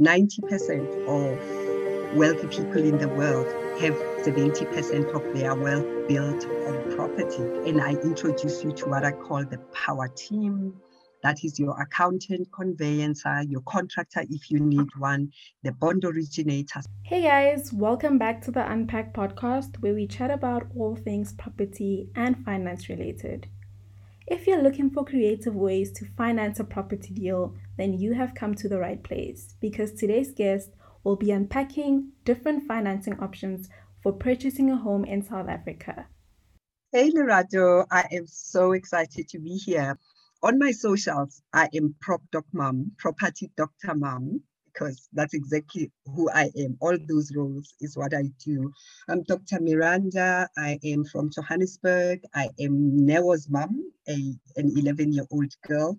90% of wealthy people in the world have 70% of their wealth built on property. And I introduce you to what I call the power team. That is your accountant, conveyancer, your contractor if you need one, the bond originator. Hey guys, welcome back to the Unpack podcast where we chat about all things property and finance related. If you're looking for creative ways to finance a property deal, then you have come to the right place because today's guest will be unpacking different financing options for purchasing a home in South Africa. Hey, Lerato, I am so excited to be here. On my socials, I am Prop Doc Mom, Property Doctor Mom because that's exactly who I am. All those roles is what I do. I'm Dr. Miranda. I am from Johannesburg. I am Neo's mom, a, an 11 year old girl.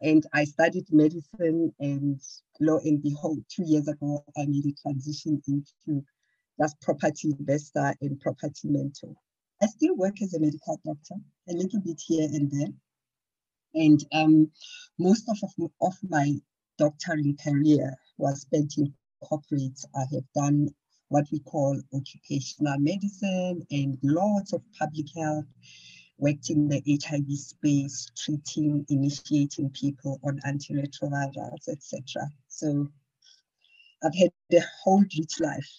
And I studied medicine and lo and behold, two years ago, I made a transition into just property investor and property mentor. I still work as a medical doctor, a little bit here and there. And um, most of, of my doctoring career was spent in corporates. I have done what we call occupational medicine and lots of public health, worked in the HIV space, treating, initiating people on antiretrovirals, etc. So I've had a whole rich life.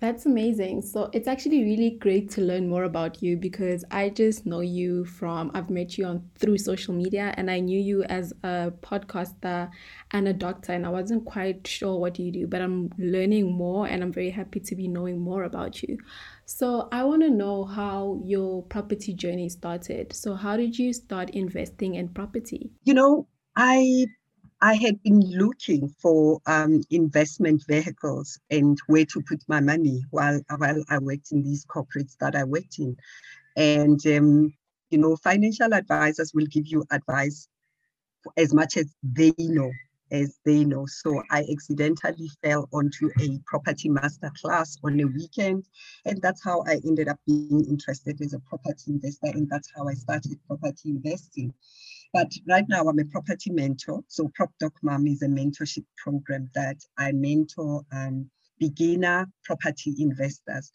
That's amazing. So it's actually really great to learn more about you because I just know you from I've met you on through social media and I knew you as a podcaster and a doctor and I wasn't quite sure what you do, but I'm learning more and I'm very happy to be knowing more about you. So I want to know how your property journey started. So how did you start investing in property? You know, I I had been looking for um, investment vehicles and where to put my money while, while I worked in these corporates that I worked in. And, um, you know, financial advisors will give you advice as much as they know, as they know. So I accidentally fell onto a property master class on a weekend. And that's how I ended up being interested as a property investor. And that's how I started property investing. But right now I'm a property mentor. So Prop Doc Mom is a mentorship program that I mentor um, beginner property investors.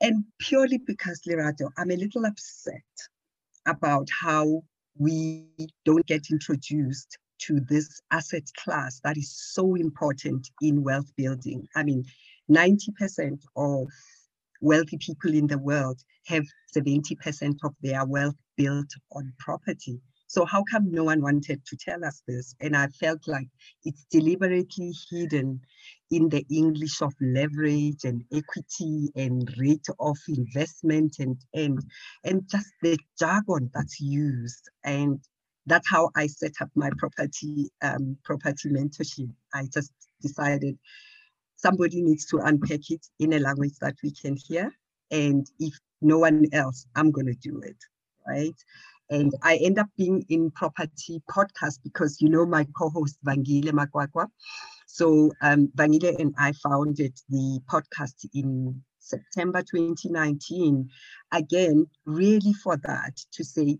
And purely because, Lerato, I'm a little upset about how we don't get introduced to this asset class that is so important in wealth building. I mean, 90% of wealthy people in the world have 70% of their wealth built on property. So how come no one wanted to tell us this? And I felt like it's deliberately hidden in the English of leverage and equity and rate of investment and and and just the jargon that's used. And that's how I set up my property um, property mentorship. I just decided somebody needs to unpack it in a language that we can hear. And if no one else, I'm going to do it. Right. And I end up being in property podcast because you know my co-host Vangile Makwakwa. So um, Vangile and I founded the podcast in September 2019. Again, really for that to say,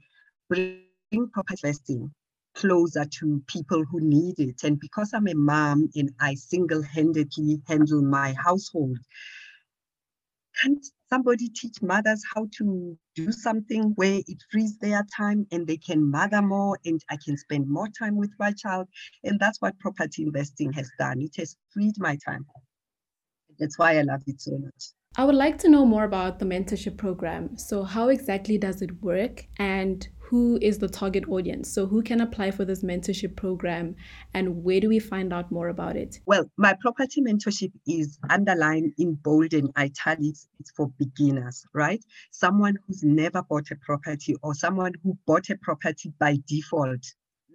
bring property investing closer to people who need it. And because I'm a mom and I single-handedly handle my household, can't somebody teach mothers how to do something where it frees their time and they can mother more and I can spend more time with my child? And that's what property investing has done. It has freed my time. That's why I love it so much. I would like to know more about the mentorship program. So, how exactly does it work and who is the target audience? So, who can apply for this mentorship program and where do we find out more about it? Well, my property mentorship is underlined in bold and italics. It's for beginners, right? Someone who's never bought a property or someone who bought a property by default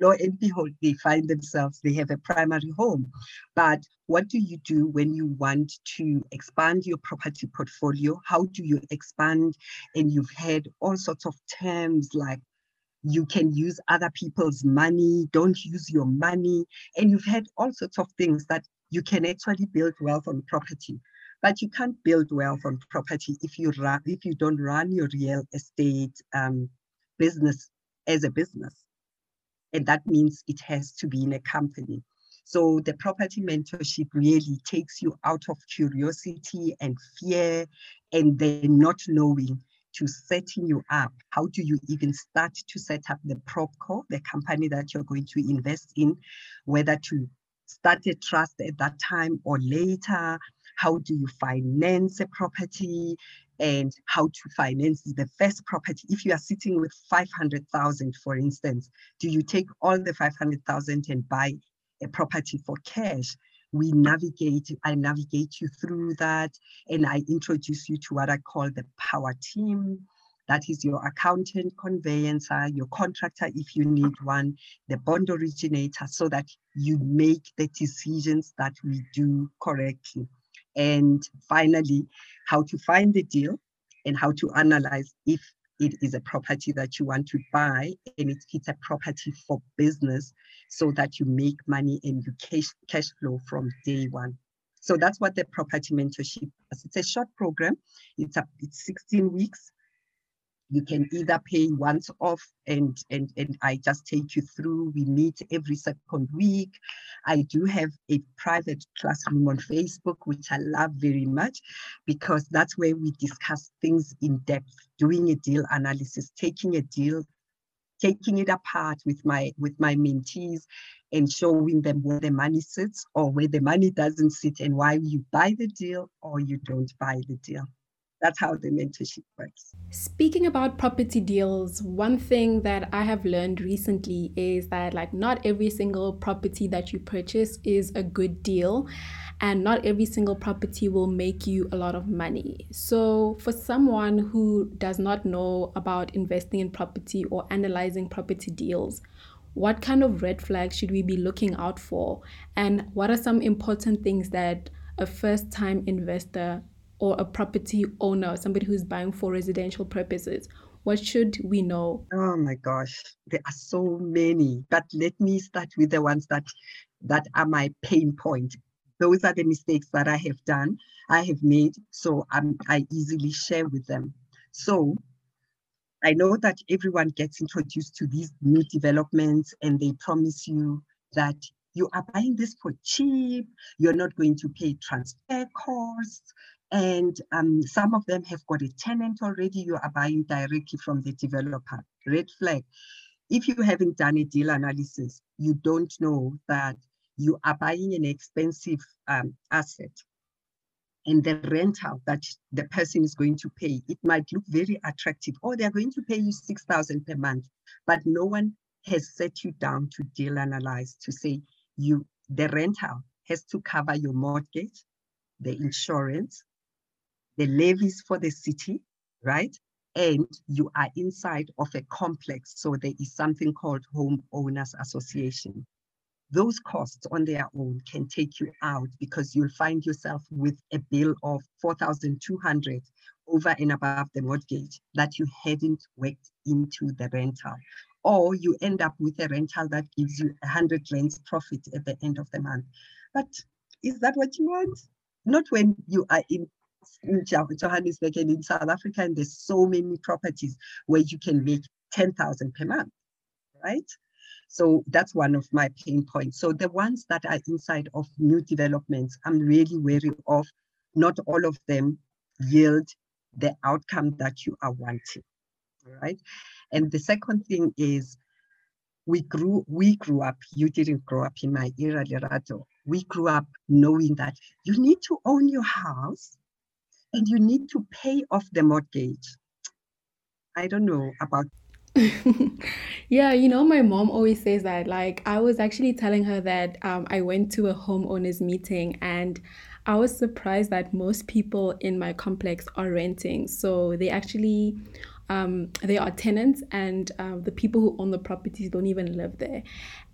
lo and behold, they find themselves, they have a primary home. But what do you do when you want to expand your property portfolio? How do you expand? And you've had all sorts of terms like you can use other people's money, don't use your money. And you've had all sorts of things that you can actually build wealth on property. But you can't build wealth on property if you run, if you don't run your real estate um, business as a business and that means it has to be in a company. So the property mentorship really takes you out of curiosity and fear and then not knowing to setting you up. How do you even start to set up the PropCo, the company that you're going to invest in, whether to start a trust at that time or later? How do you finance a property? And how to finance the first property. If you are sitting with 500,000, for instance, do you take all the 500,000 and buy a property for cash? We navigate, I navigate you through that, and I introduce you to what I call the power team. That is your accountant, conveyancer, your contractor if you need one, the bond originator, so that you make the decisions that we do correctly. And finally, how to find the deal and how to analyze if it is a property that you want to buy and it, it's a property for business so that you make money and you cash, cash flow from day one. So that's what the property mentorship is. It's a short program. It's a, it's 16 weeks you can either pay once off and, and, and I just take you through. We meet every second week. I do have a private classroom on Facebook, which I love very much because that's where we discuss things in depth, doing a deal analysis, taking a deal, taking it apart with my with my mentees and showing them where the money sits or where the money doesn't sit and why you buy the deal or you don't buy the deal that's how the mentorship works. Speaking about property deals, one thing that I have learned recently is that like not every single property that you purchase is a good deal and not every single property will make you a lot of money. So, for someone who does not know about investing in property or analyzing property deals, what kind of red flags should we be looking out for? And what are some important things that a first time investor or a property owner, somebody who's buying for residential purposes? What should we know? Oh my gosh, there are so many. But let me start with the ones that that are my pain point. Those are the mistakes that I have done, I have made, so um, I easily share with them. So I know that everyone gets introduced to these new developments and they promise you that you are buying this for cheap, you're not going to pay transfer costs, and um, some of them have got a tenant already. You are buying directly from the developer. Red flag. If you haven't done a deal analysis, you don't know that you are buying an expensive um, asset and the rental that the person is going to pay, it might look very attractive. Oh, they're going to pay you 6,000 per month, but no one has set you down to deal analyze to say you the rental has to cover your mortgage, the insurance, the levies for the city, right? And you are inside of a complex. So there is something called homeowners association. Those costs on their own can take you out because you'll find yourself with a bill of 4,200 over and above the mortgage that you hadn't worked into the rental. Or you end up with a rental that gives you 100 rands profit at the end of the month. But is that what you want? Not when you are in Johannesburg and in South Africa, and there's so many properties where you can make 10,000 per month, right? So that's one of my pain points. So the ones that are inside of new developments, I'm really wary of. Not all of them yield the outcome that you are wanting, right? And the second thing is we grew we grew up you didn't grow up in my era lerato we grew up knowing that you need to own your house and you need to pay off the mortgage. I don't know about. yeah, you know, my mom always says that. Like, I was actually telling her that um, I went to a homeowners meeting and I was surprised that most people in my complex are renting. So they actually um, they are tenants and uh, the people who own the properties don't even live there.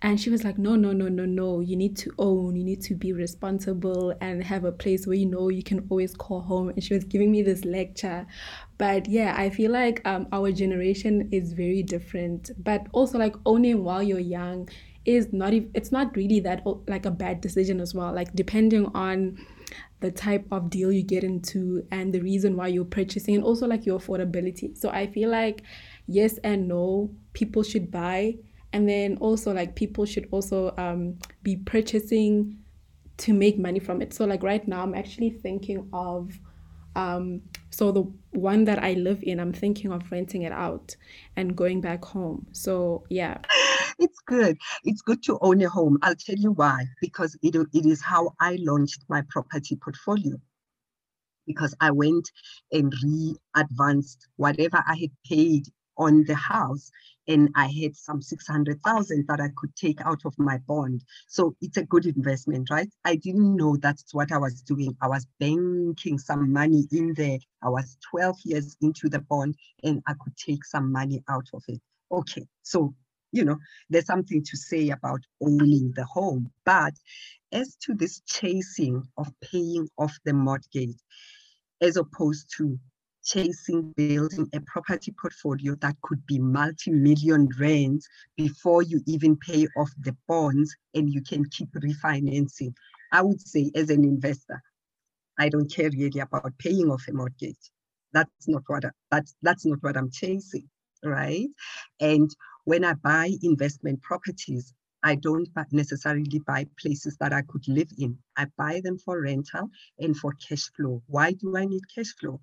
And she was like, no, no, no, no, no. You need to own, you need to be responsible and have a place where you know you can always call home. And she was giving me this lecture. But yeah, I feel like um, our generation is very different. But also, like owning while you're young is not, it's not really that like a bad decision as well. Like, depending on the type of deal you get into and the reason why you're purchasing and also like your affordability. So I feel like yes and no, people should buy and then also like people should also um, be purchasing to make money from it so like right now i'm actually thinking of um, so the one that I live in, I'm thinking of renting it out and going back home. So yeah. It's good. It's good to own a home. I'll tell you why. Because it, it is how I launched my property portfolio. Because I went and re-advanced whatever I had paid on the house and I had some 600,000 that I could take out of my bond. So it's a good investment, right? I didn't know that's what I was doing. I was banking some money in there. I was 12 years into the bond and I could take some money out of it. Okay, so, you know, there's something to say about owning the home. But as to this chasing of paying off the mortgage, as opposed to chasing building a property portfolio that could be multi-million rands before you even pay off the bonds and you can keep refinancing. I would say as an investor, I don't care really about paying off a mortgage. That's not what I, that's that's not what I'm chasing, right? And when I buy investment properties, I don't necessarily buy places that I could live in. I buy them for rental and for cash flow. Why do I need cash flow?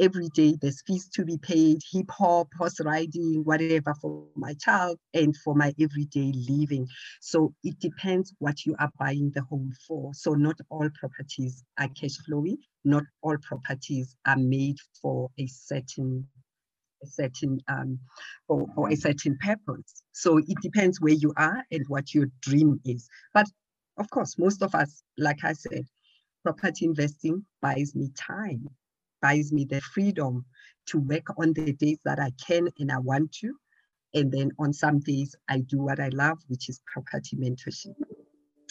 Every day there's fees to be paid, hip hop, horse riding, whatever for my child and for my everyday living. So it depends what you are buying the home for. So not all properties are cash flowing, not all properties are made for a certain certain um, or, or a certain purpose. So it depends where you are and what your dream is. But of course, most of us, like I said, property investing buys me time buys me the freedom to work on the days that I can and I want to. And then on some days I do what I love, which is property mentorship.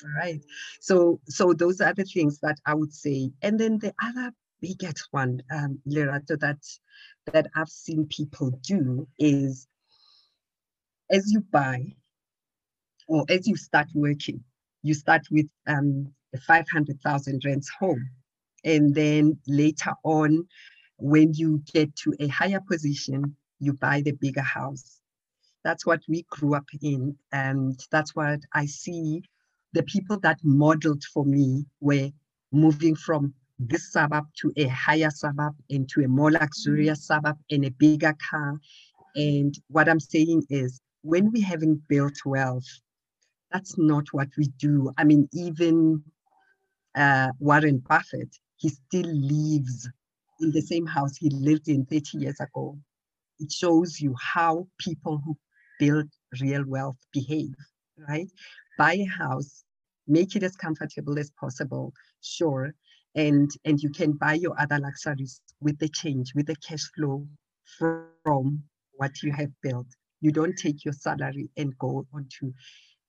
All right. So so those are the things that I would say. And then the other biggest one, um, Lerato, that that I've seen people do is as you buy or as you start working, you start with um, a 500,000 rands home and then later on, when you get to a higher position, you buy the bigger house. That's what we grew up in. And that's what I see the people that modeled for me were moving from this suburb to a higher suburb into a more luxurious suburb and a bigger car. And what I'm saying is, when we haven't built wealth, that's not what we do. I mean, even uh, Warren Buffett, he still lives in the same house he lived in 30 years ago. It shows you how people who build real wealth behave, right? Buy a house, make it as comfortable as possible, sure, and and you can buy your other luxuries with the change, with the cash flow from what you have built. You don't take your salary and go onto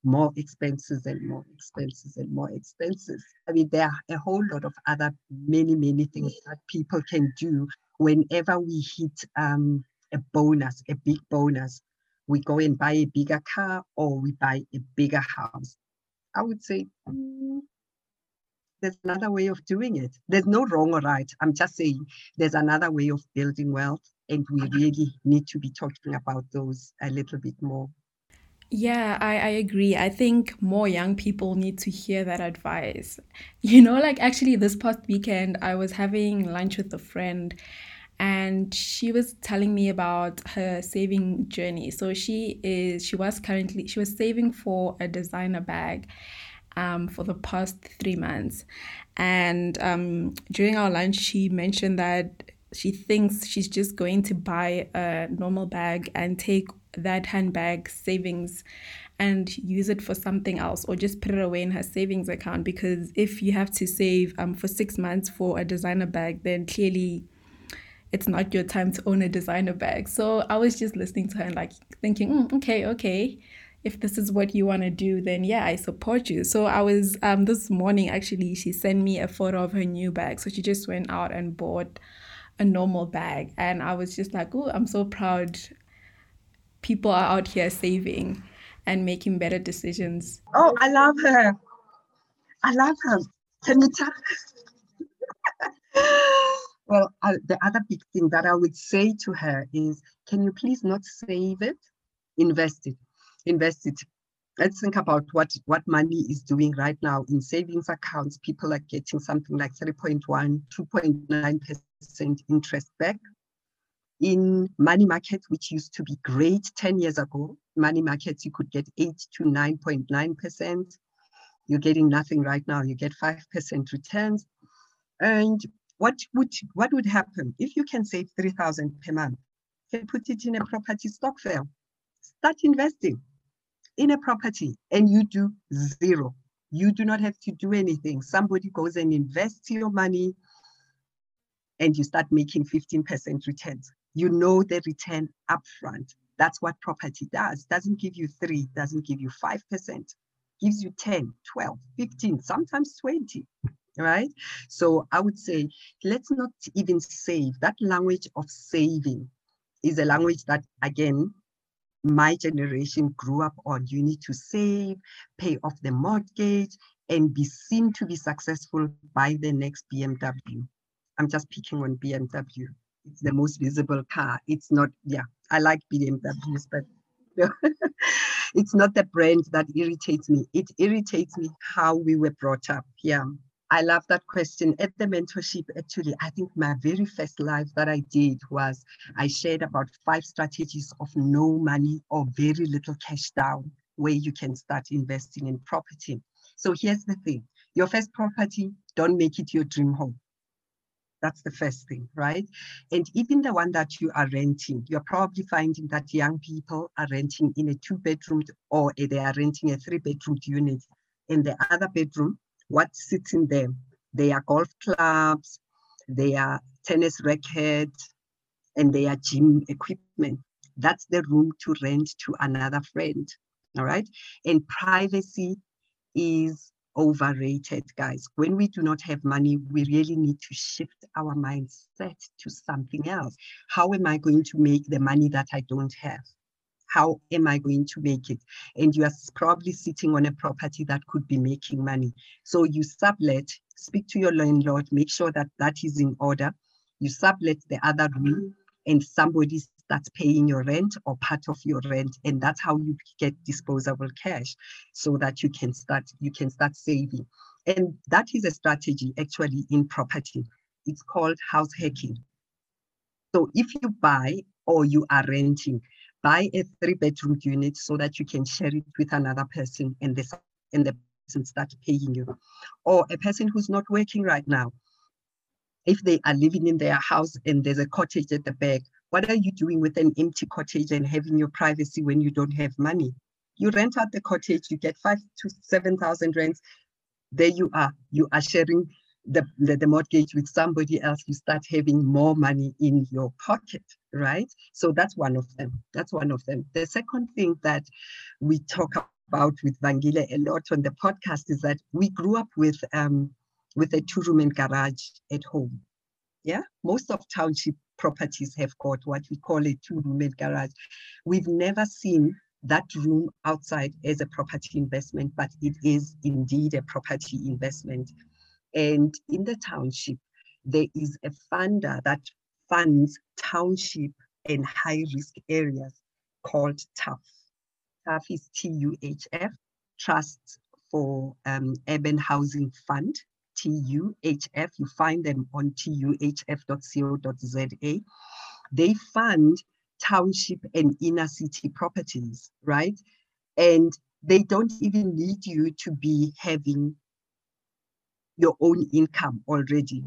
more expenses and more expenses and more expenses. I mean, there are a whole lot of other many, many things that people can do whenever we hit um, a bonus, a big bonus. We go and buy a bigger car or we buy a bigger house. I would say mm, there's another way of doing it. There's no wrong or right. I'm just saying there's another way of building wealth, and we really need to be talking about those a little bit more. Yeah, I, I agree. I think more young people need to hear that advice. You know, like actually, this past weekend, I was having lunch with a friend and she was telling me about her saving journey. So she is, she was currently, she was saving for a designer bag um, for the past three months. And um, during our lunch, she mentioned that she thinks she's just going to buy a normal bag and take that handbag savings and use it for something else or just put it away in her savings account because if you have to save um, for six months for a designer bag then clearly it's not your time to own a designer bag. So i was just listening to her and like thinking mm, okay okay. If this is what you want to do then yeah i support you. So i was um this morning actually she sent me a photo of her new bag. So she just went out and bought a normal bag. And i was just like oh i'm so proud people are out here saving and making better decisions. Oh, I love her. I love her. Can you tell? well, the other big thing that I would say to her is, can you please not save it, invest it? invest it. Let's think about what, what money is doing right now in savings accounts. People are getting something like 3.1, 2.9% interest back. In money markets, which used to be great 10 years ago, money markets, you could get 8 to 9.9%. You're getting nothing right now. You get 5% returns. And what would what would happen if you can save 3000 per month you can put it in a property stokvel start investing in a property and you do zero you do not have to do anything somebody goes and invests your money and you start making 15% returns you know the return upfront that's what property does doesn't give you 3 doesn't give you 5% gives you 10 12 15 sometimes 20 right? So I would say, let's not even save. That language of saving is a language that, again, my generation grew up on. You need to save, pay off the mortgage, and be seen to be successful by the next BMW. I'm just picking on BMW. It's the most visible car. It's not, yeah, I like BMWs, but it's not the brand that irritates me. It irritates me how we were brought up. Yeah. I love that question. At the mentorship, actually, I think my very first live that I did was I shared about five strategies of no money or very little cash down where you can start investing in property. So here's the thing your first property, don't make it your dream home. That's the first thing, right? And even the one that you are renting, you're probably finding that young people are renting in a two bedroom or they are renting a three bedroom unit. In the other bedroom, what sits in them. They are golf clubs, they are tennis rackets, and they are gym equipment. That's the room to rent to another friend. All right. And privacy is overrated, guys. When we do not have money, we really need to shift our mindset to something else. How am I going to make the money that I don't have? how am I going to make it? And you are probably sitting on a property that could be making money. So you sublet, speak to your landlord, make sure that that is in order. You sublet the other room and somebody starts paying your rent or part of your rent. And that's how you get disposable cash so that you can start, you can start saving. And that is a strategy actually in property. It's called house hacking. So if you buy or you are renting, buy a three bedroom unit so that you can share it with another person and the, and the person start paying you. Or a person who's not working right now. If they are living in their house and there's a cottage at the back, what are you doing with an empty cottage and having your privacy when you don't have money? You rent out the cottage, you get five to 7,000 rands. There you are. You are sharing the, the, the, mortgage with somebody else, you start having more money in your pocket, right? So that's one of them. That's one of them. The second thing that we talk about with Vangile a lot on the podcast is that we grew up with um, with a two-room and garage at home. Yeah, most of township properties have got what we call a two-room and garage. We've never seen that room outside as a property investment, but it is indeed a property investment. And in the township, there is a funder that funds township and high risk areas called TUHF. TUHF is T-U-H-F, Trust for um, Urban Housing Fund, TUHF. You find them on tuhf.co.za. They fund township and inner city properties, right? And they don't even need you to be having your own income already.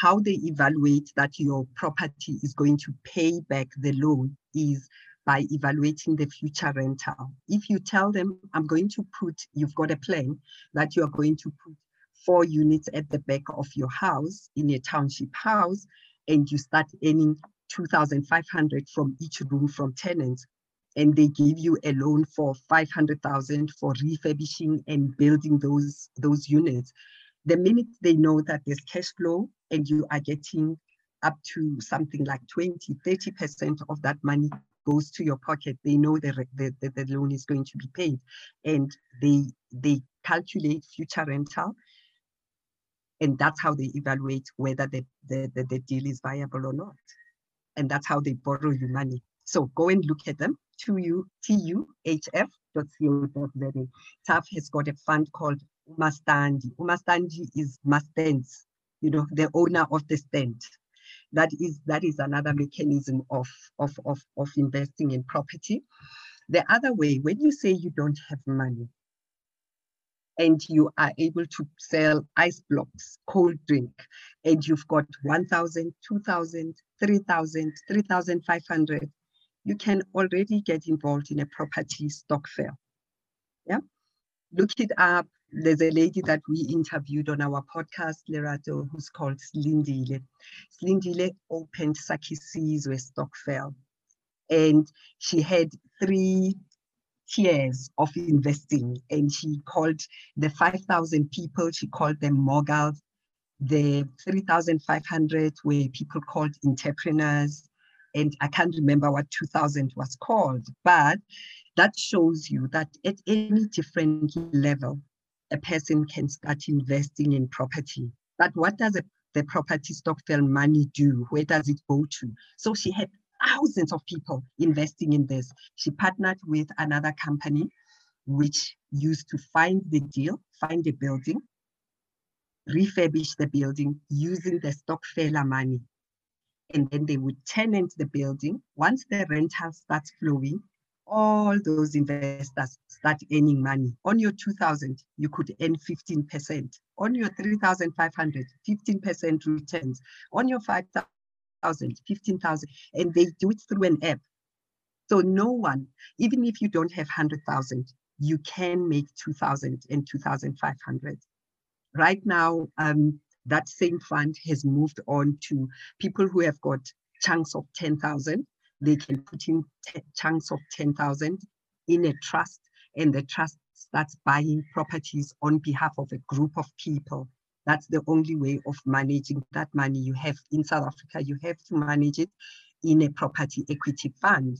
How they evaluate that your property is going to pay back the loan is by evaluating the future rental. If you tell them, I'm going to put, you've got a plan that you are going to put four units at the back of your house in a township house, and you start earning 2,500 from each room from tenants, and they give you a loan for 500,000 for refurbishing and building those, those units the minute they know that there's cash flow and you are getting up to something like 20, 30% of that money goes to your pocket, they know the, the, the, the loan is going to be paid. And they, they calculate future rental. And that's how they evaluate whether the, the, the, the deal is viable or not. And that's how they borrow you money. So go and look at them. tuhf.co.za. TUHF has got a fund called Umastandi. Umastandi is Mastens, you know, the owner of the stand. That is that is another mechanism of, of, of, of investing in property. The other way, when you say you don't have money, and you are able to sell ice blocks, cold drink, and you've got 1,000, 2,000, 3,000, 3,500, you can already get involved in a property stokvel. Yeah. Look it up. There's a lady that we interviewed on our podcast, Lerato, who's called Slindile. Slindile opened Sakisizwe stokvel. And she had three tiers of investing. And she called the 5,000 people, she called them moguls. The 3,500 were people called entrepreneurs. And I can't remember what 2000 was called, but that shows you that at any different level, a person can start investing in property. But what does a, the property stock stokvel money do? Where does it go to? So she had thousands of people investing in this. She partnered with another company which used to find the deal, find a building, refurbish the building using the stokvel money. And then they would tenant the building. Once the rental starts flowing, all those investors start earning money. On your 2000, you could earn 15%. On your 3,500, 15% returns. On your 5,000, 15,000, and they do it through an app. So no one, even if you don't have 100,000, you can make 2,000 and 2,500. Right now, um, that same fund has moved on to people who have got chunks of 10,000. They can put in chunks of 10,000 in a trust, and the trust starts buying properties on behalf of a group of people. That's the only way of managing that money you have in South Africa. You have to manage it in a property equity fund.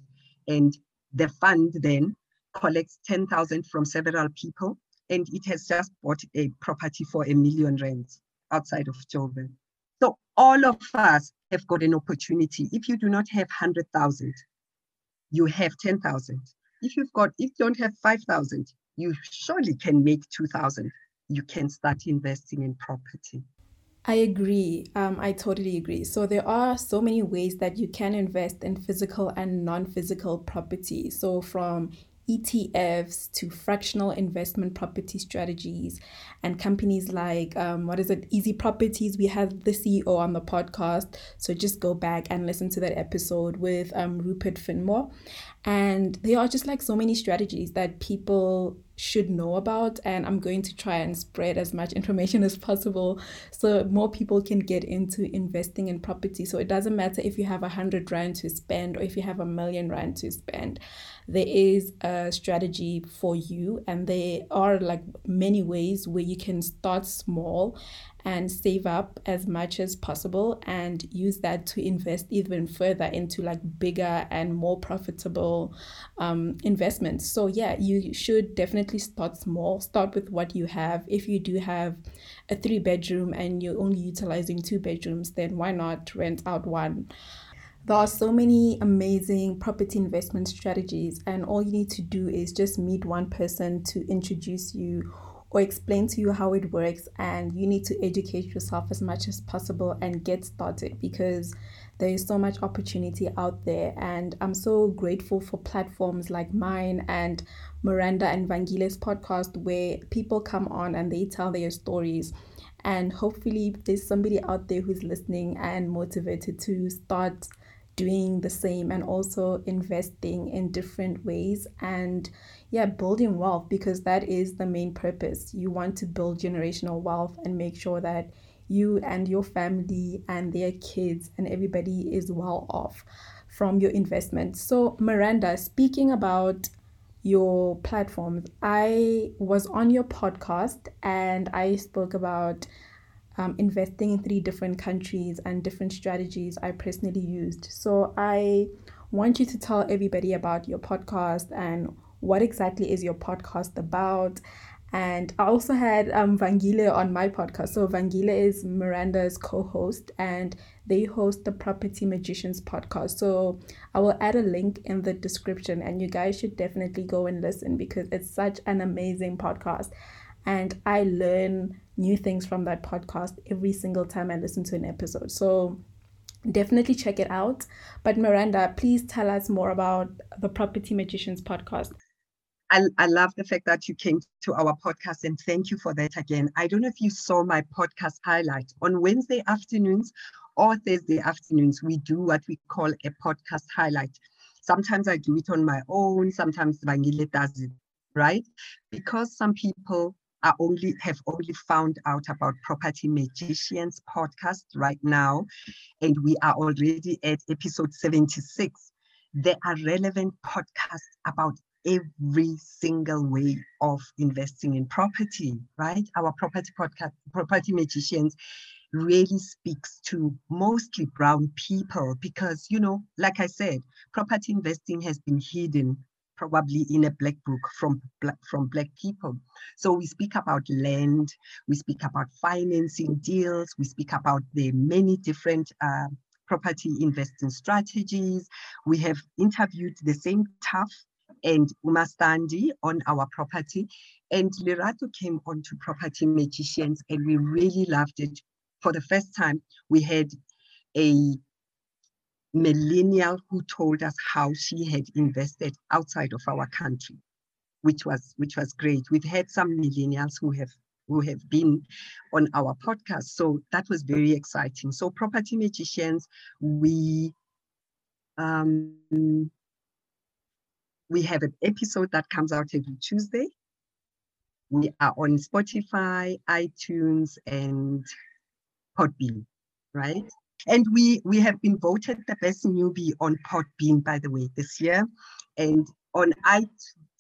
And the fund then collects 10,000 from several people, and it has just bought a property for a million rands outside of Joburg. So all of us have got an opportunity. If you do not have 100,000, you have 10,000. If you've got, if you don't have 5,000, you surely can make 2,000 you can start investing in property. I agree. Um, I totally agree. So there are so many ways that you can invest in physical and non-physical property. So from ETFs to fractional investment property strategies and companies like um, what is it EasyProperties we have the ceo on the podcast so just go back and listen to that episode with um, rupert finmore and there are just like so many strategies that people should know about and i'm going to try and spread as much information as possible so more people can get into investing in property. So it doesn't matter if you have a hundred rand to spend or if you have a million rand to spend. There is a strategy for you and there are like many ways where you can start small and save up as much as possible and use that to invest even further into like bigger and more profitable um, investments. So, yeah, you should definitely start small. Start with what you have. If you do have a three bedroom and you're only utilizing two bedrooms, then why not rent out one? There are so many amazing property investment strategies, and all you need to do is just meet one person to introduce you or explain to you how it works and you need to educate yourself as much as possible and get started because there is so much opportunity out there. And i'm so grateful for platforms like mine and miranda and vangile's podcast where people come on and they tell their stories. And hopefully there's somebody out there who's listening and motivated to start doing the same and also investing in different ways and yeah building wealth because that is the main purpose. You want to build generational wealth and make sure that you and your family and their kids and everybody is well off from your investment. So miranda speaking about your platforms i was on your podcast and i spoke about um, investing in three different countries and different strategies I personally used. So I want you to tell everybody about your podcast and what exactly is your podcast about And I also had um, Vangile on my podcast. So Vangile is Miranda's co-host, and they host the Property Magicians podcast. So I will add a link in the description, and you guys should definitely go and listen because it's such an amazing podcast. And I learn new things from that podcast every single time I listen to an episode. So definitely check it out. But Miranda, please tell us more about the Property Magicians podcast. I, I love the fact that you came to our podcast and thank you for that again. I don't know if you saw my podcast highlight on Wednesday afternoons or Thursday afternoons. We do what we call a podcast highlight. Sometimes I do it on my own, sometimes Vangile does it, right? Because some people are only have only found out about Property Magicians podcast right now, and we are already at episode 76. There are relevant podcasts about every single way of investing in property, right? Our property podcast, Property Magicians, really speaks to mostly brown people because, you know, like I said, property investing has been hidden probably in a black book from black, from black people. So we speak about land, we speak about financing deals, we speak about the many different uh, property investing strategies. We have interviewed the same TUHF and Umastandi on our property. And Lerato came onto Property Magicians and we really loved it. For the first time, we had a millennial who told us how she had invested outside of our country, which was which was great. We've had some millennials who have who have been on our podcast. So that was very exciting. So property magicians, we um, we have an episode that comes out every Tuesday. We are on Spotify, iTunes, and Podbean, right? And we we have been voted the best newbie on Podbean, by the way, this year. And on i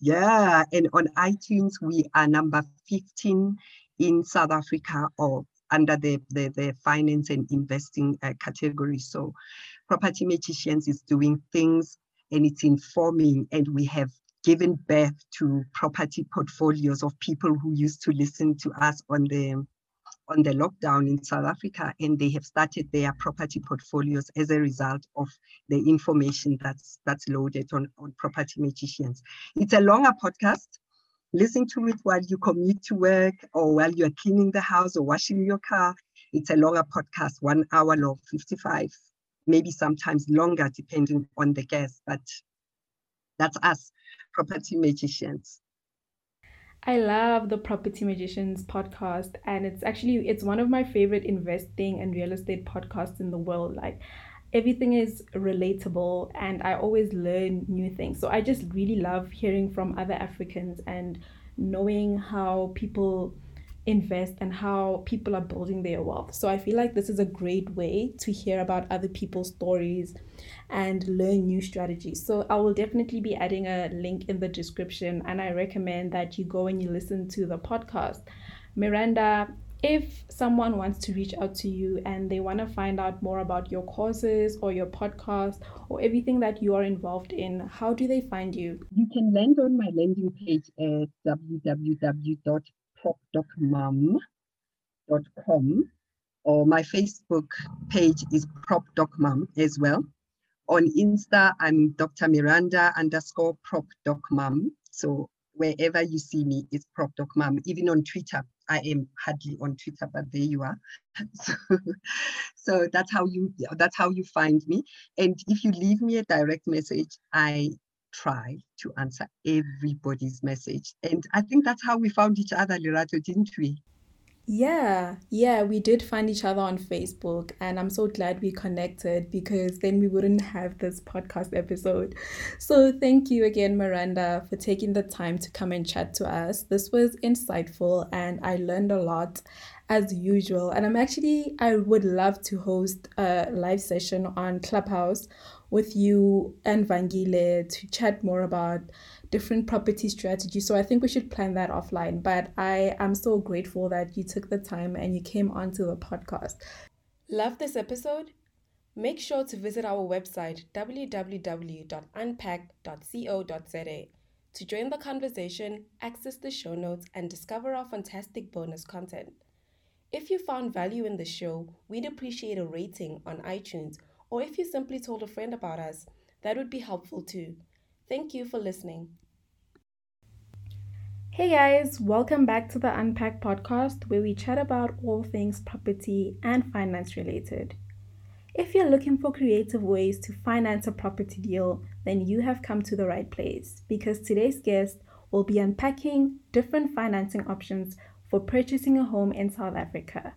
yeah, and on iTunes we are number 15 in South Africa or under the, the, the finance and investing uh, category. So Property Magicians is doing things and it's informing and we have given birth to property portfolios of people who used to listen to us on the on the lockdown in South Africa, and they have started their property portfolios as a result of the information that's that's loaded on, on Property Magicians. It's a longer podcast. Listen to it while you commute to work or while you're cleaning the house or washing your car. It's a longer podcast, one hour long, 55, maybe sometimes longer, depending on the guest. But that's us, Property Magicians. I love the Property Magicians podcast and it's actually it's one of my favorite investing and real estate podcasts in the world. Like everything is relatable and I always learn new things. So I just really love hearing from other Africans and knowing how people invest and how people are building their wealth. So I feel like this is a great way to hear about other people's stories and learn new strategies. So I will definitely be adding a link in the description and I recommend that you go and you listen to the podcast. Miranda, if someone wants to reach out to you and they want to find out more about your courses or your podcast or everything that you are involved in, how do they find you? You can land on my landing page at www propdocmom.com or my Facebook page is propdocmom as well. On Insta, I'm Dr. Miranda underscore propdocmom. So wherever you see me, it's propdocmom. Even on Twitter, I am hardly on Twitter, but there you are. so, so that's how you that's how you find me. And if you leave me a direct message, I try to answer everybody's message. And I think that's how we found each other, Lerato, didn't we? Yeah, yeah, we did find each other on Facebook, and I'm so glad we connected because then we wouldn't have this podcast episode. So, thank you again, Miranda, for taking the time to come and chat to us. This was insightful, and I learned a lot as usual. And I'm actually, I would love to host a live session on Clubhouse with you and Vangile to chat more about different property strategies. So I think we should plan that offline. But I am so grateful that you took the time and you came onto the podcast. Love this episode? Make sure to visit our website www.unpack.co.za To join the conversation, access the show notes and discover our fantastic bonus content. If you found value in the show, we'd appreciate a rating on iTunes, or if you simply told a friend about us, that would be helpful too. Thank you for listening. Hey guys, welcome back to the Unpack podcast where we chat about all things property and finance related. If you're looking for creative ways to finance a property deal, then you have come to the right place because today's guest will be unpacking different financing options for purchasing a home in South Africa.